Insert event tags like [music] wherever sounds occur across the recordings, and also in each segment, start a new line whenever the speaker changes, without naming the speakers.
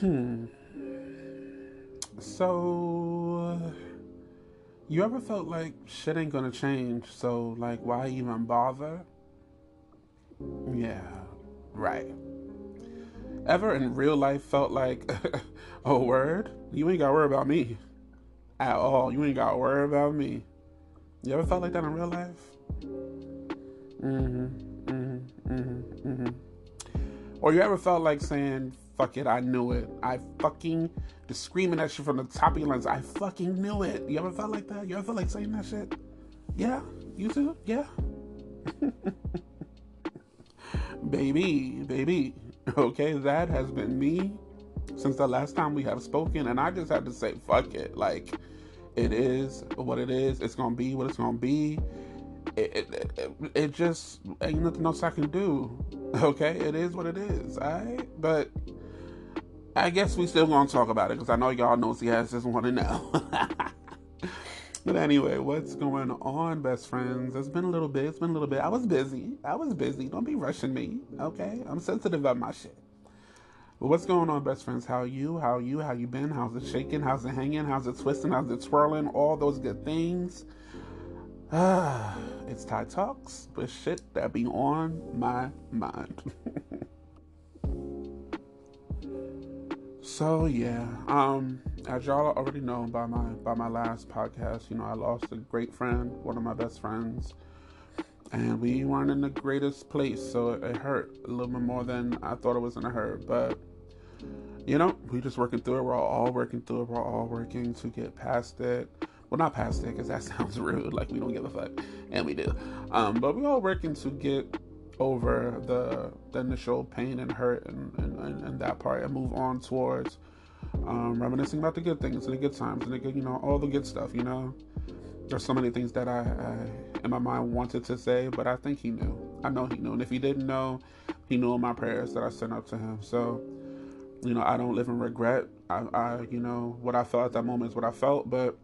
Hmm. So, you ever felt like shit ain't gonna change, so, like, why even bother? Yeah, right. Ever in real life felt like, [laughs] oh, word? You ain't gotta worry about me at all. You ain't gotta worry about me. You ever felt like that in real life? Mm-hmm. Mm-hmm. Mm-hmm. Mm-hmm. Or you ever felt like saying, fuck it, I knew it. I fucking just screaming that shit from the top of your lungs. I fucking knew it. You ever felt like that? You ever felt like saying that shit? Yeah? You too? Yeah? [laughs] baby, baby. Okay, that has been me since the last time we have spoken, and I just have to say, fuck it. Like, it is what it is. It's gonna be what it's gonna be. It, it, it, it just ain't nothing else I can do. [laughs] Okay, it is what it is. Alright, but I guess we still gonna talk about it because I know y'all nosy asses want to know. [laughs] but anyway, what's going on, best friends? It's been a little bit. It's been a little bit. I was busy. I was busy. Don't be rushing me. Okay, I'm sensitive about my shit. But what's going on, best friends? How you? How you? How you been? How's it shaking? How's it hanging? How's it twisting? How's it swirling? All those good things. Ah, [sighs] it's Ty Talks, but shit that be on my mind. [laughs] So yeah, um, as y'all already know by my by my last podcast, you know I lost a great friend, one of my best friends, and we weren't in the greatest place, so it, hurt a little bit more than I thought it was gonna hurt. But you know, we just working through it. We're all working through it. We're all working to get past it. Well, not past it, because that [laughs] sounds rude. Like we don't give a fuck, and we do. Um, but we're all working to get over the, the initial pain and hurt and, and, and, that part and move on towards um, reminiscing about the good things and the good times and the good, you know, all the good stuff, you know. There's so many things that I, I, in my mind, wanted to say, but I think he knew. I know he knew. And if he didn't know, he knew in my prayers that I sent up to him. So, you know, I don't live in regret. I, I you know, what I felt at that moment is what I felt, but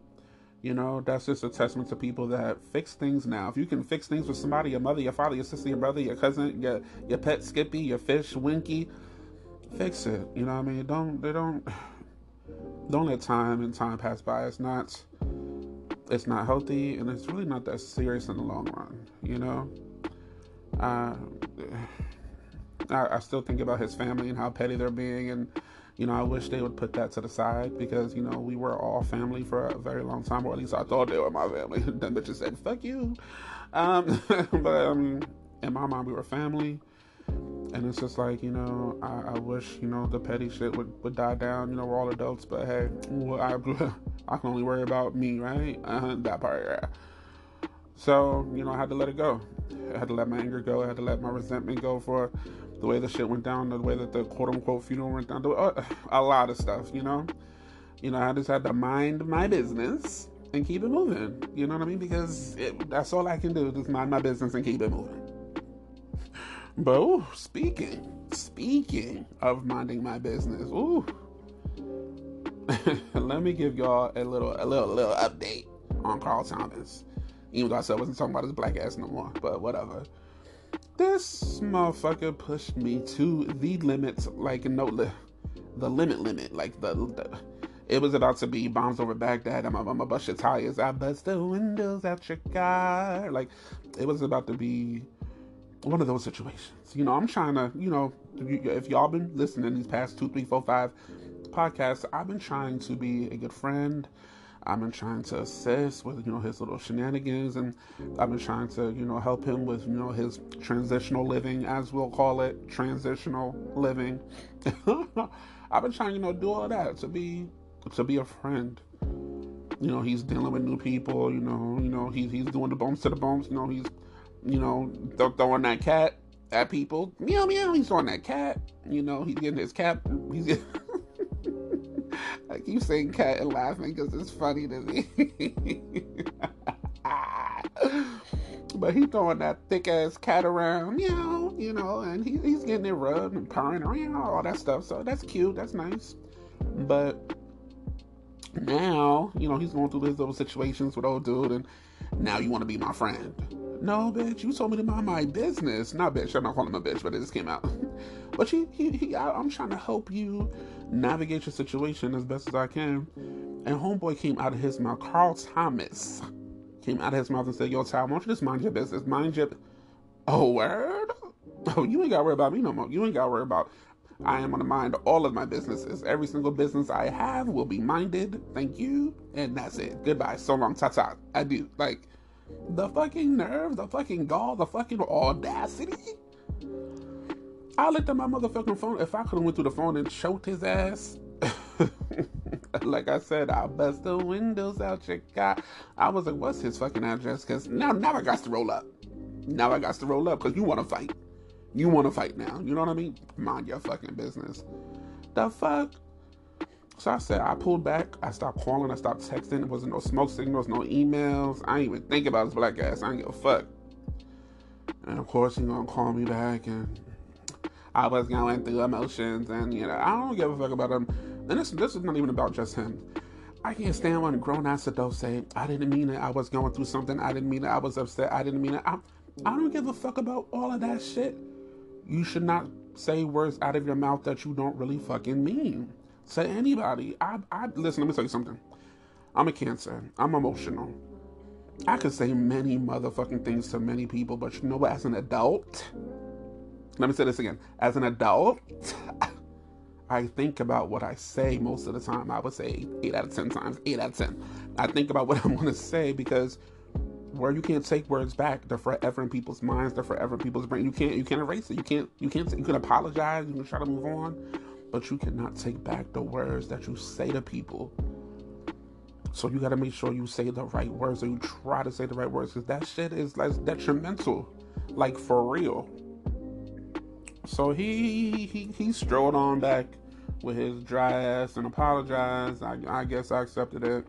you know, that's just a testament to people that fix things now. If you can fix things with somebody, your mother, your father, your sister, your brother, your cousin, your your pet Skippy, your fish Winky, fix it. You know what I mean? Don't they don't [sighs] don't let time and time pass by. It's not it's not healthy and it's really not that serious in the long run, you know? Uh, [sighs] I, I still think about his family and how petty they're being and you know, I wish they would put that to the side because, you know, we were all family for a very long time, or at least I thought they were my family. [laughs] then bitches said, fuck you. Um, [laughs] but um, in my mind, we were family. And it's just like, you know, I, I, wish, you know, the petty shit would, would die down. You know, we're all adults, but hey, I, [laughs] I can only worry about me, right? Uh, that part, yeah. So, you know, I had to let it go. I had to let my anger go. I had to let my resentment go for the way the shit went down, the way that the quote unquote funeral went down, uh, a lot of stuff, you know? You know, I just had to mind my business and keep it moving. You know what I mean? Because it, that's all I can do, just mind my business and keep it moving. But ooh, speaking, speaking of minding my business, ooh, [laughs] let me give y'all a little, a little, little update on Carl Thomas. Even though I said I wasn't talking about his black ass no more, but whatever. This motherfucker pushed me to the limits, like no, the limit limit, like the, the it was about to be bombs over Baghdad. I'm, I'm gonna bust your tires. I bust the windows out your car. Like it was about to be one of those situations. You know, I'm trying to, you know, if y'all been listening these past two, three, four, five podcasts, I've been trying to be a good friend. I've been trying to assist with you know his little shenanigans, and I've been trying to you know help him with you know his transitional living, as we'll call it, transitional living. [laughs] I've been trying you know do all that to be to be a friend. You know he's dealing with new people. You know you know he's he's doing the bones to the bones. You know he's you know throwing that cat at people. Meow meow. He's throwing that cat. You know he's getting his cat. He's getting [laughs] keep saying cat and laughing because it's funny to me. [laughs] but he's throwing that thick ass cat around, you know, you know, and he, he's getting it rubbed and purring around, all that stuff. So that's cute, that's nice. But now, you know, he's going through his little situations with old dude, and now you want to be my friend. No, bitch, you told me to mind my business. Not bitch, I'm not calling him a bitch, but it just came out. [laughs] But he, he, he I, I'm trying to help you navigate your situation as best as I can. And homeboy came out of his mouth, Carl Thomas came out of his mouth and said, Yo, Ty, why don't you just mind your business? Mind your. Oh, word? Oh, you ain't got to worry about me no more. You ain't got to worry about. I am going to mind all of my businesses. Every single business I have will be minded. Thank you. And that's it. Goodbye. So long. Ta ta. I do. Like, the fucking nerve, the fucking gall, the fucking audacity. I looked at my motherfucking phone. If I could have went through the phone and choked his ass, [laughs] like I said, I'll bust the windows out your car. I was like, what's his fucking address? Because now, now I got to roll up. Now I got to roll up because you want to fight. You want to fight now. You know what I mean? Mind your fucking business. The fuck? So I said, I pulled back. I stopped calling. I stopped texting. There wasn't no smoke signals, no emails. I ain't even think about his black ass. I ain't give a fuck. And of course, he gonna call me back, and I was going through emotions, and you know, I don't give a fuck about him. And this, this is not even about just him. I can't stand when grown ass adults say, "I didn't mean it. I was going through something. I didn't mean it. I was upset. I didn't mean it." I, I don't give a fuck about all of that shit. You should not say words out of your mouth that you don't really fucking mean to anybody. I, I listen. Let me tell you something. I'm a Cancer. I'm emotional. I could say many motherfucking things to many people, but you know what? As an adult, let me say this again. As an adult, I think about what I say most of the time. I would say eight out of ten times. Eight out of ten. I think about what I'm going to say because where you can't take words back, they're forever in people's minds. They're forever in people's brain. You can't. You can't erase it. You can't. You can't. You can apologize. You can try to move on, but you cannot take back the words that you say to people. So you got to make sure you say the right words, or you try to say the right words, because that shit is like detrimental, like for real. So he he he strolled on back with his dry ass and apologized. I, I guess I accepted it.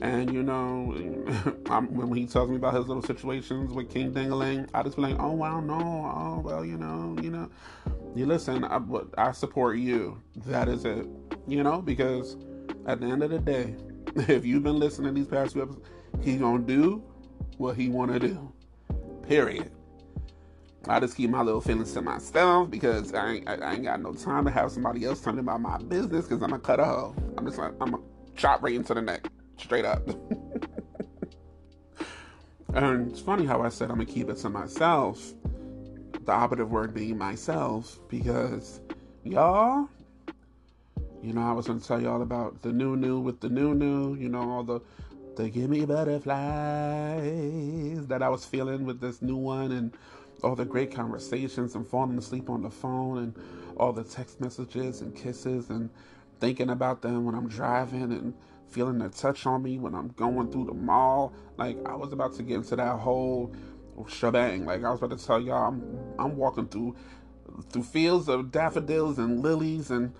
And you know, [laughs] when he tells me about his little situations with King Dingaling, I just be like, oh wow, no, oh well, you know, you know, you listen. I, I support you. That is it. You know, because at the end of the day, [laughs] if you've been listening these past few episodes, he gonna do what he wanna do. Period. I just keep my little feelings to myself because I ain't, I, ain't got no time to have somebody else telling about my business because I'm a cut a hoe. I'm just like, I'm a chop right into the neck, straight up. [laughs] and it's funny how I said I'm gonna keep it to myself. The operative word being myself because y'all, you know, I was gonna tell y'all about the new new with the new new, you know, all the the give me butterflies that I was feeling with this new one and all the great conversations and falling asleep on the phone and all the text messages and kisses and thinking about them when I'm driving and feeling their touch on me when I'm going through the mall. Like I was about to get into that whole shebang. Like I was about to tell y'all, I'm I'm walking through through fields of daffodils and lilies, and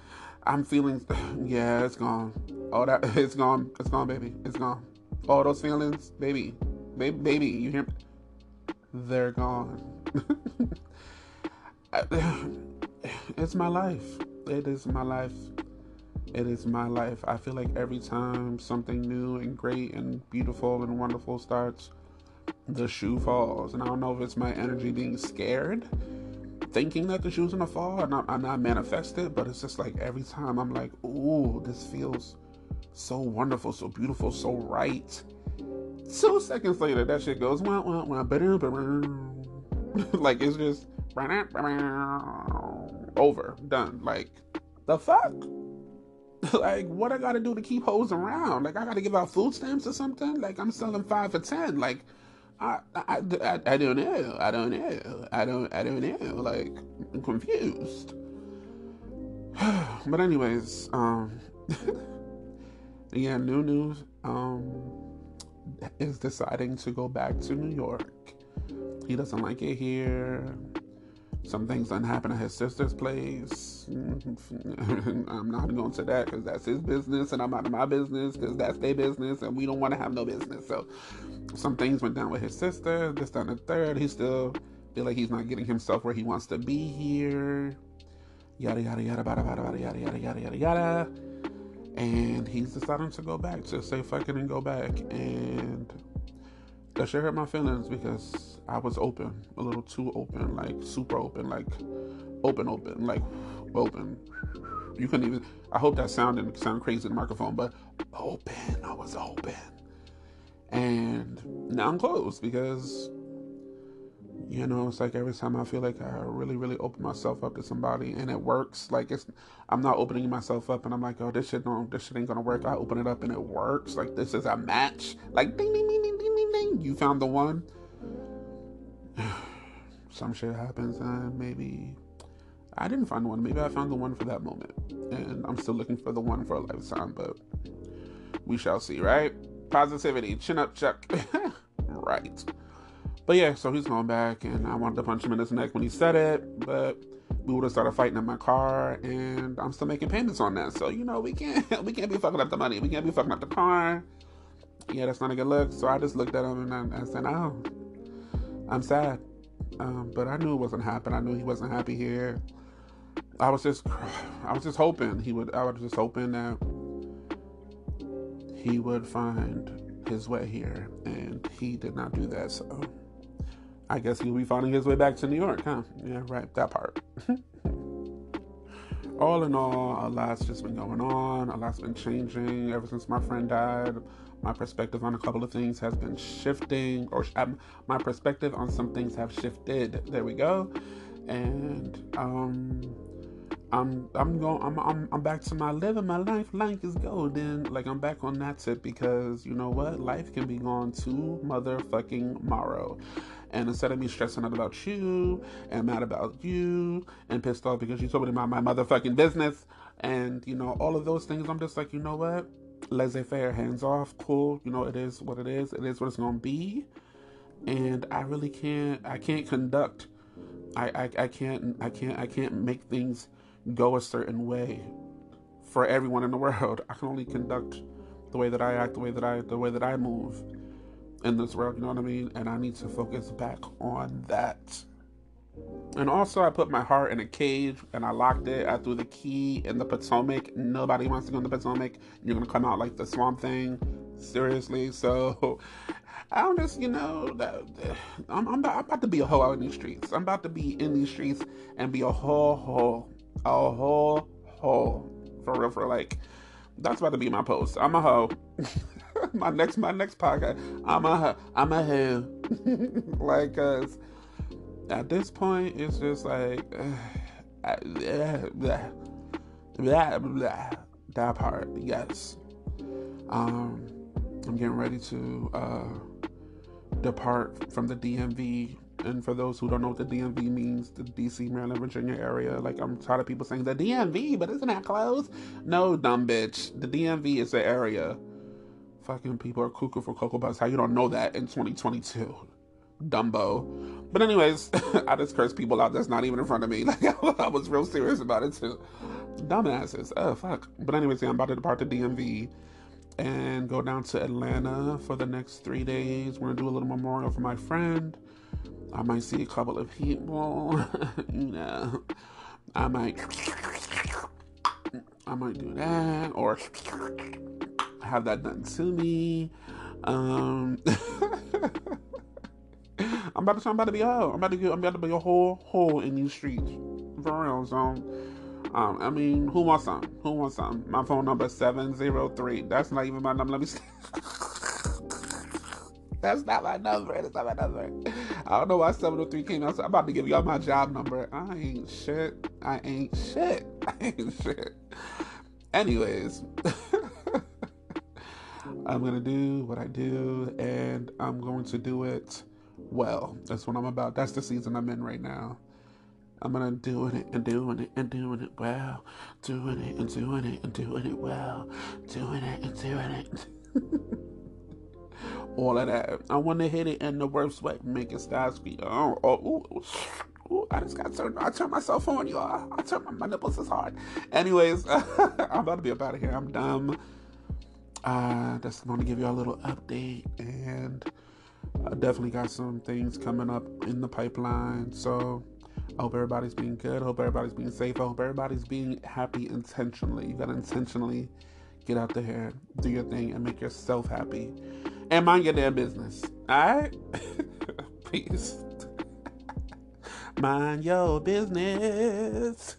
I'm feeling, [sighs] yeah, it's gone. Oh, that [laughs] it's gone. It's gone, baby. It's gone. All those feelings, baby, baby, baby. You hear? Me? They're gone. [laughs] it's my life. It is my life. It is my life. I feel like every time something new and great and beautiful and wonderful starts, the shoe falls. And I don't know if it's my energy being scared, thinking that the shoe's gonna fall, and I'm not manifested, but it's just like every time I'm like, ooh, this feels so wonderful, so beautiful, so right. Two seconds later, that shit goes, wah, wah, wah, [laughs] like it's just over, done. Like the fuck? [laughs] like what I gotta do to keep hoes around? Like I gotta give out food stamps or something? Like I'm selling five for ten. Like I I, I, I don't know. I don't know. I don't I don't know. Like I'm confused. [sighs] but anyways, um [laughs] yeah, new news um is deciding to go back to New York he doesn't like it here. Some things done happen at his sister's place. [laughs] I'm not going to that because that's his business, and I'm out of my business because that's their business, and we don't want to have no business. So, some things went down with his sister. This, done the third. He still feel like he's not getting himself where he wants to be here. Yada yada yada yada yada yada yada yada yada yada. And he's deciding to go back to say fucking and go back and that shit hurt my feelings because I was open, a little too open, like super open, like open, open, like open. You couldn't even. I hope that sounded sound crazy in the microphone, but open. I was open, and now I'm closed because you know it's like every time I feel like I really, really open myself up to somebody and it works. Like it's, I'm not opening myself up and I'm like, oh, this shit don't, this shit ain't gonna work. I open it up and it works. Like this is a match. Like ding, ding, ding, ding, ding, ding, ding. You found the one. [sighs] Some shit happens and maybe I didn't find one. Maybe I found the one for that moment. And I'm still looking for the one for a lifetime, but we shall see, right? Positivity, chin up, Chuck. [laughs] right. But yeah, so he's going back, and I wanted to punch him in his neck when he said it, but we would have started fighting in my car, and I'm still making payments on that. So you know, we can't [laughs] we can't be fucking up the money. We can't be fucking up the car. Yeah, that's not a good look. So I just looked at him and I, I said, "Oh, I'm sad." Um, but I knew it wasn't happening. I knew he wasn't happy here. I was just, [sighs] I was just hoping he would. I was just hoping that he would find his way here, and he did not do that. So I guess he'll be finding his way back to New York, huh? Yeah, right. That part. [laughs] all in all, a lot's just been going on. A lot's been changing ever since my friend died. My perspective on a couple of things has been shifting, or um, my perspective on some things have shifted. There we go. And um, I'm I'm going I'm, I'm I'm back to my living my life life is golden like I'm back on that tip because you know what life can be gone to motherfucking morrow and instead of me stressing out about you and mad about you and pissed off because you told me about my motherfucking business and you know all of those things I'm just like you know what? Laissez-faire hands off cool. You know it is what it is. It is what it's gonna be. And I really can't I can't conduct I, I, I can't I can't I can't make things go a certain way for everyone in the [laughs] world. I can only conduct the way that I act, the way that I the way that I move in this world, you know what I mean? And I need to focus back on that. And also, I put my heart in a cage and I locked it. I threw the key in the Potomac. Nobody wants to go in the Potomac. You're gonna come out like the Swamp Thing. Seriously. [laughs] So, I'm just, you know, I'm, I'm about to be a hoe out in these streets. I'm about to be in these streets and be a whole hoe a whole hoe for real for like that's about to be my post. I'm a hoe. [laughs] [laughs] my next my next podcast. I'm a hoe. I'm a hoe. [laughs] like cause at this point it's just like uh, blah, blah, blah, that part, yes. Um I'm getting ready to uh depart from the DMV and for those who don't know what the DMV means, the DC, Maryland, Virginia area, like I'm tired of people saying the DMV, but isn't that close? No, dumb bitch. The DMV is the area. Fucking people are cuckoo for Cocoa Puffs. How you don't know that in 2022? Dumbo. But anyways, [laughs] I just curse people out that's not even in front of me. [laughs] Like I was real serious about it too. Dumbasses. Oh fuck. But anyways, yeah, I'm about to depart the DMV and go down to Atlanta for the next three days. We're gonna do a little memorial for my friend. I might see a couple of people, [laughs] you know. I might I might do that or have that done to me. Um [laughs] I'm about to I'm about to be out. I'm about to get I'm about to be a whole hole in these streets. For real. So um, I mean, who wants some? Who wants some? My phone number is 703. That's not even my number. Let me see. [laughs] That's not my number. That's not my number. I don't know why 703 came out. So I'm about to give y'all my job number. I ain't shit. I ain't shit. [laughs] I ain't shit. Anyways, I'm going to do what I do and I'm going to do it well. That's what I'm about. That's the season I'm in right now. I'm gonna doing it and doing it and doing it well, doing it and doing it and doing it well, doing it and doing it. [laughs] all of that. I want to hit it in the worst way, make it speed. Oh, oh ooh, ooh, I just got turned. I turned myself on, y'all. I turned my, my nipples is hard. Anyways, [laughs] I'm about to be up out of here. I'm dumb. Uh, just want to give you a little update, and I definitely got some things coming up in the pipeline. So I hope everybody's being good. I hope everybody's being safe. I hope everybody's being happy intentionally. You gotta intentionally get out there, do your thing, and make yourself happy and mind your damn business. All right? [laughs] Peace. [laughs] Mind your business.